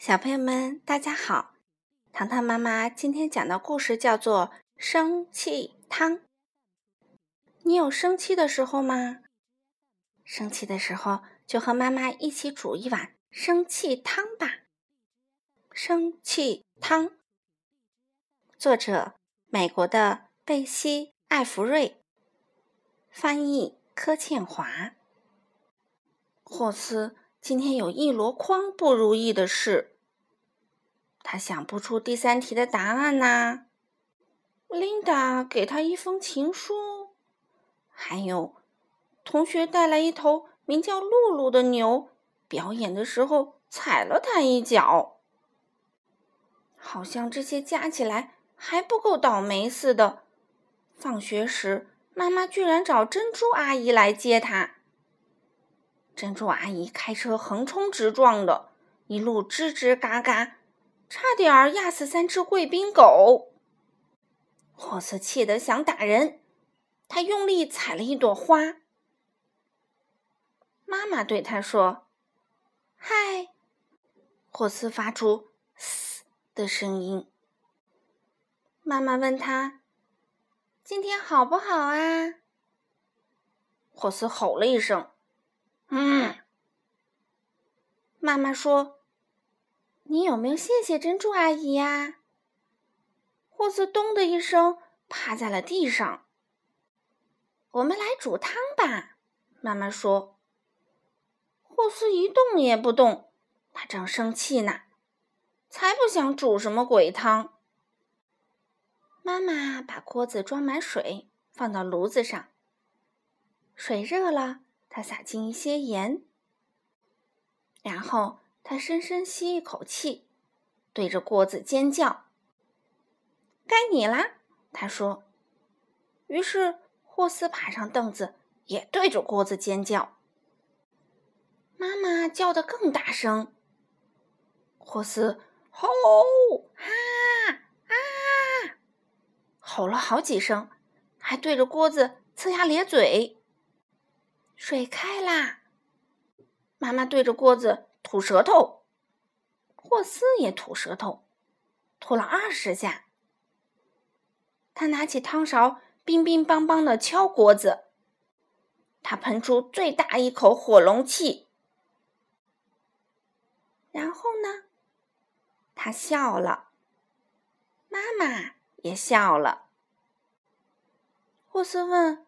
小朋友们，大家好！糖糖妈妈今天讲的故事叫做《生气汤》。你有生气的时候吗？生气的时候就和妈妈一起煮一碗生气汤吧。生气汤，作者美国的贝西·艾弗瑞，翻译柯倩华。霍斯。今天有一箩筐不如意的事，他想不出第三题的答案呐。琳达给他一封情书，还有同学带来一头名叫露露的牛，表演的时候踩了他一脚。好像这些加起来还不够倒霉似的。放学时，妈妈居然找珍珠阿姨来接他。珍珠阿姨开车横冲直撞的，一路吱吱嘎嘎，差点儿压死三只贵宾狗。霍斯气得想打人，他用力踩了一朵花。妈妈对他说：“嗨。”霍斯发出“嘶”的声音。妈妈问他：“今天好不好啊？”霍斯吼了一声。嗯，妈妈说：“你有没有谢谢珍珠阿姨呀？”霍斯咚的一声趴在了地上。我们来煮汤吧，妈妈说。霍斯一动也不动，他正生气呢，才不想煮什么鬼汤。妈妈把锅子装满水，放到炉子上，水热了。他撒进一些盐，然后他深深吸一口气，对着锅子尖叫：“该你啦！”他说。于是霍斯爬上凳子，也对着锅子尖叫。妈妈叫得更大声。霍斯吼啊啊，吼了好几声，还对着锅子呲牙咧嘴。水开啦！妈妈对着锅子吐舌头，霍斯也吐舌头，吐了二十下。他拿起汤勺，乒乒乓乓的敲锅子。他喷出最大一口火龙气，然后呢？他笑了，妈妈也笑了。霍斯问。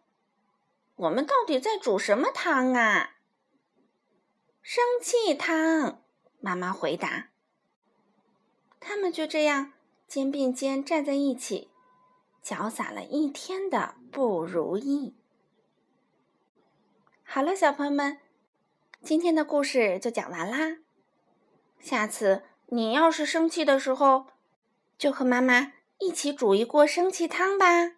我们到底在煮什么汤啊？生气汤，妈妈回答。他们就这样肩并肩站在一起，搅洒了一天的不如意。好了，小朋友们，今天的故事就讲完啦。下次你要是生气的时候，就和妈妈一起煮一锅生气汤吧。